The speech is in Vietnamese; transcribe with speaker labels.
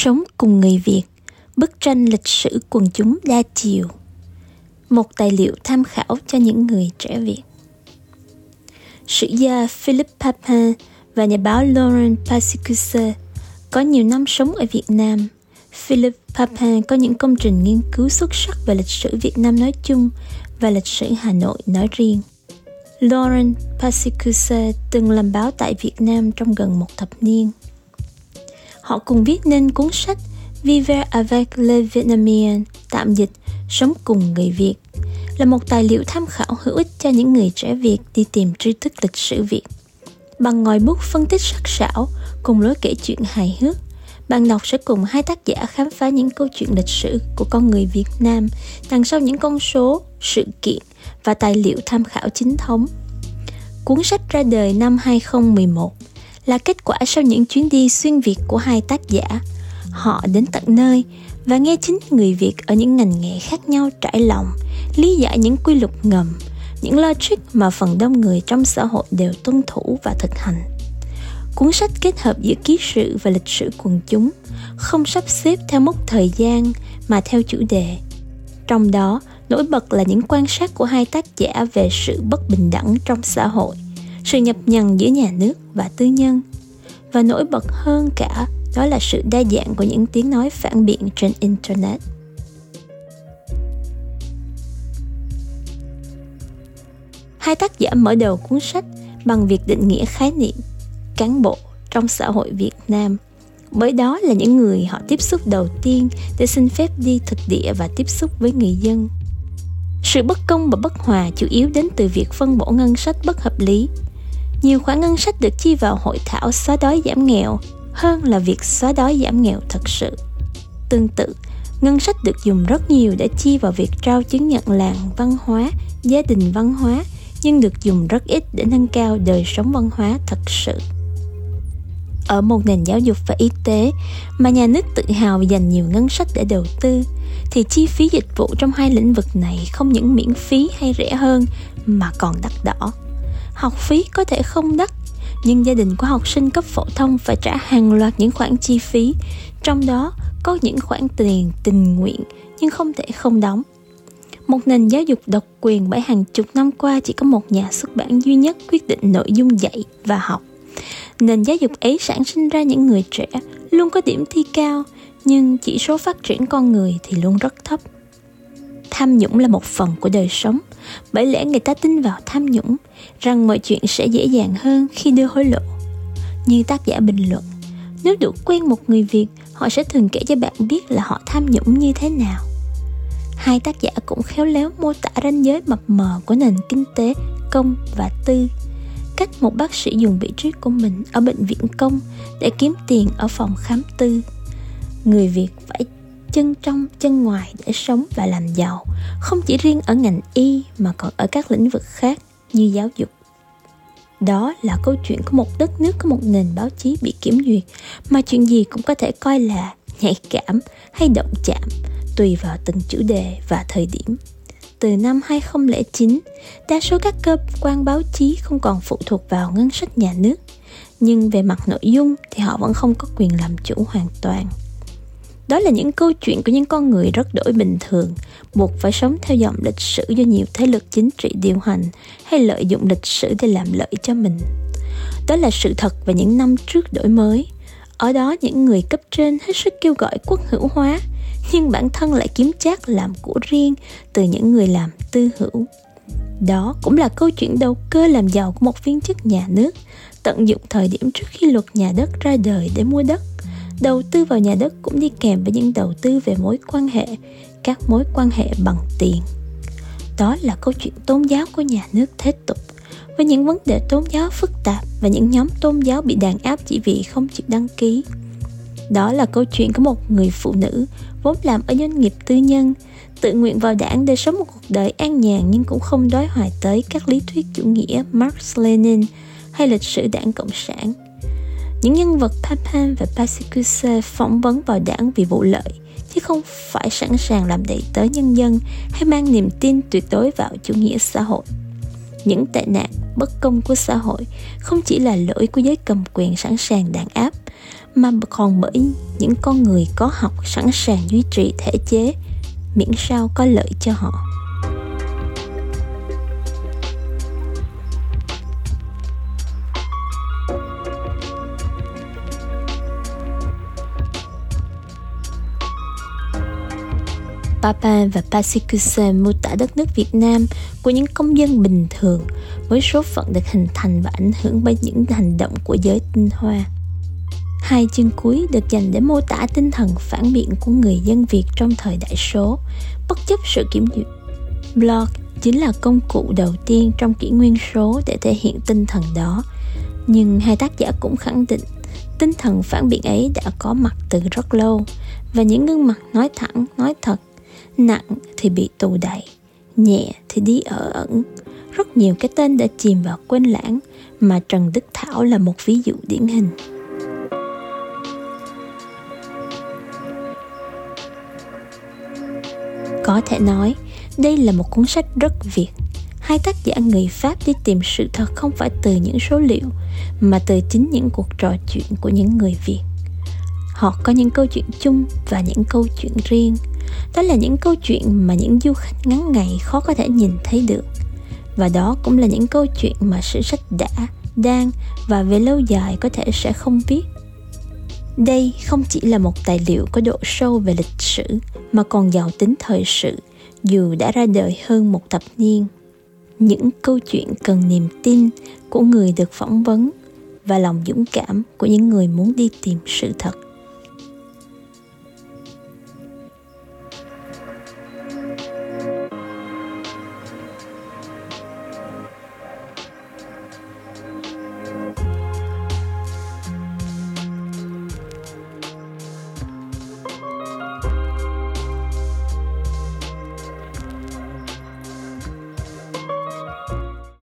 Speaker 1: Sống cùng người Việt, Bức tranh lịch sử quần chúng đa chiều, Một tài liệu tham khảo cho những người trẻ Việt Sử gia Philip Papin và nhà báo Lauren Pasicuse có nhiều năm sống ở Việt Nam. Philip Papin có những công trình nghiên cứu xuất sắc về lịch sử Việt Nam nói chung và lịch sử Hà Nội nói riêng. Lauren Pasicuse từng làm báo tại Việt Nam trong gần một thập niên. Họ cùng viết nên cuốn sách Vivre avec les Vietnamiens, tạm dịch Sống cùng người Việt, là một tài liệu tham khảo hữu ích cho những người trẻ Việt đi tìm tri thức lịch sử Việt. Bằng ngòi bút phân tích sắc sảo, cùng lối kể chuyện hài hước, bạn đọc sẽ cùng hai tác giả khám phá những câu chuyện lịch sử của con người Việt Nam đằng sau những con số, sự kiện và tài liệu tham khảo chính thống. Cuốn sách ra đời năm 2011 là kết quả sau những chuyến đi xuyên Việt của hai tác giả. Họ đến tận nơi và nghe chính người Việt ở những ngành nghề khác nhau trải lòng, lý giải những quy luật ngầm, những logic mà phần đông người trong xã hội đều tuân thủ và thực hành. Cuốn sách kết hợp giữa ký sự và lịch sử quần chúng, không sắp xếp theo mốc thời gian mà theo chủ đề. Trong đó, nổi bật là những quan sát của hai tác giả về sự bất bình đẳng trong xã hội, sự nhập nhằng giữa nhà nước và tư nhân. Và nổi bật hơn cả, đó là sự đa dạng của những tiếng nói phản biện trên internet hai tác giả mở đầu cuốn sách bằng việc định nghĩa khái niệm cán bộ trong xã hội Việt Nam. Bởi đó là những người họ tiếp xúc đầu tiên để xin phép đi thực địa và tiếp xúc với người dân. Sự bất công và bất hòa chủ yếu đến từ việc phân bổ ngân sách bất hợp lý. Nhiều khoản ngân sách được chi vào hội thảo xóa đói giảm nghèo hơn là việc xóa đói giảm nghèo thật sự. Tương tự, ngân sách được dùng rất nhiều để chi vào việc trao chứng nhận làng văn hóa, gia đình văn hóa, nhưng được dùng rất ít để nâng cao đời sống văn hóa thật sự. Ở một nền giáo dục và y tế mà nhà nước tự hào dành nhiều ngân sách để đầu tư, thì chi phí dịch vụ trong hai lĩnh vực này không những miễn phí hay rẻ hơn mà còn đắt đỏ. Học phí có thể không đắt nhưng gia đình của học sinh cấp phổ thông phải trả hàng loạt những khoản chi phí, trong đó có những khoản tiền tình nguyện nhưng không thể không đóng. Một nền giáo dục độc quyền bởi hàng chục năm qua chỉ có một nhà xuất bản duy nhất quyết định nội dung dạy và học. Nền giáo dục ấy sản sinh ra những người trẻ luôn có điểm thi cao, nhưng chỉ số phát triển con người thì luôn rất thấp. Tham nhũng là một phần của đời sống, bởi lẽ người ta tin vào tham nhũng rằng mọi chuyện sẽ dễ dàng hơn khi đưa hối lộ. Như tác giả bình luận nếu đủ quen một người việt họ sẽ thường kể cho bạn biết là họ tham nhũng như thế nào. Hai tác giả cũng khéo léo mô tả ranh giới mập mờ của nền kinh tế công và tư. Cách một bác sĩ dùng vị trí của mình ở bệnh viện công để kiếm tiền ở phòng khám tư. Người việt phải chân trong chân ngoài để sống và làm giàu không chỉ riêng ở ngành y mà còn ở các lĩnh vực khác như giáo dục đó là câu chuyện của một đất nước có một nền báo chí bị kiểm duyệt mà chuyện gì cũng có thể coi là nhạy cảm hay động chạm tùy vào từng chủ đề và thời điểm. Từ năm 2009, đa số các cơ quan báo chí không còn phụ thuộc vào ngân sách nhà nước, nhưng về mặt nội dung thì họ vẫn không có quyền làm chủ hoàn toàn đó là những câu chuyện của những con người rất đổi bình thường. Buộc phải sống theo dòng lịch sử do nhiều thế lực chính trị điều hành hay lợi dụng lịch sử để làm lợi cho mình. Đó là sự thật về những năm trước đổi mới. Ở đó, những người cấp trên hết sức kêu gọi quốc hữu hóa, nhưng bản thân lại kiếm chác làm của riêng từ những người làm tư hữu. Đó cũng là câu chuyện đầu cơ làm giàu của một viên chức nhà nước, tận dụng thời điểm trước khi luật nhà đất ra đời để mua đất đầu tư vào nhà đất cũng đi kèm với những đầu tư về mối quan hệ, các mối quan hệ bằng tiền. Đó là câu chuyện tôn giáo của nhà nước thế tục. Với những vấn đề tôn giáo phức tạp và những nhóm tôn giáo bị đàn áp chỉ vì không chịu đăng ký. Đó là câu chuyện của một người phụ nữ vốn làm ở doanh nghiệp tư nhân, tự nguyện vào đảng để sống một cuộc đời an nhàn nhưng cũng không đói hoài tới các lý thuyết chủ nghĩa Marx, Lenin hay lịch sử đảng Cộng sản những nhân vật Papin và Pasicuse phỏng vấn vào đảng vì vụ lợi, chứ không phải sẵn sàng làm đầy tớ nhân dân hay mang niềm tin tuyệt đối vào chủ nghĩa xã hội. Những tệ nạn, bất công của xã hội không chỉ là lỗi của giới cầm quyền sẵn sàng đàn áp, mà còn bởi những con người có học sẵn sàng duy trì thể chế miễn sao có lợi cho họ Papin và Pasicuse mô tả đất nước Việt Nam của những công dân bình thường với số phận được hình thành và ảnh hưởng bởi những hành động của giới tinh hoa. Hai chương cuối được dành để mô tả tinh thần phản biện của người dân Việt trong thời đại số, bất chấp sự kiểm duyệt. Blog chính là công cụ đầu tiên trong kỷ nguyên số để thể hiện tinh thần đó. Nhưng hai tác giả cũng khẳng định tinh thần phản biện ấy đã có mặt từ rất lâu và những gương mặt nói thẳng, nói thật nặng thì bị tù đày nhẹ thì đi ở ẩn. Rất nhiều cái tên đã chìm vào quên lãng, mà trần đức thảo là một ví dụ điển hình. Có thể nói, đây là một cuốn sách rất việt. Hai tác giả người pháp đi tìm sự thật không phải từ những số liệu, mà từ chính những cuộc trò chuyện của những người việt. Họ có những câu chuyện chung và những câu chuyện riêng đó là những câu chuyện mà những du khách ngắn ngày khó có thể nhìn thấy được. Và đó cũng là những câu chuyện mà sử sách đã, đang và về lâu dài có thể sẽ không biết. đây không chỉ là một tài liệu có độ sâu về lịch sử, mà còn giàu tính thời sự, dù đã ra đời hơn một thập niên. Những câu chuyện cần niềm tin của người được phỏng vấn và lòng dũng cảm của những người muốn đi tìm sự thật.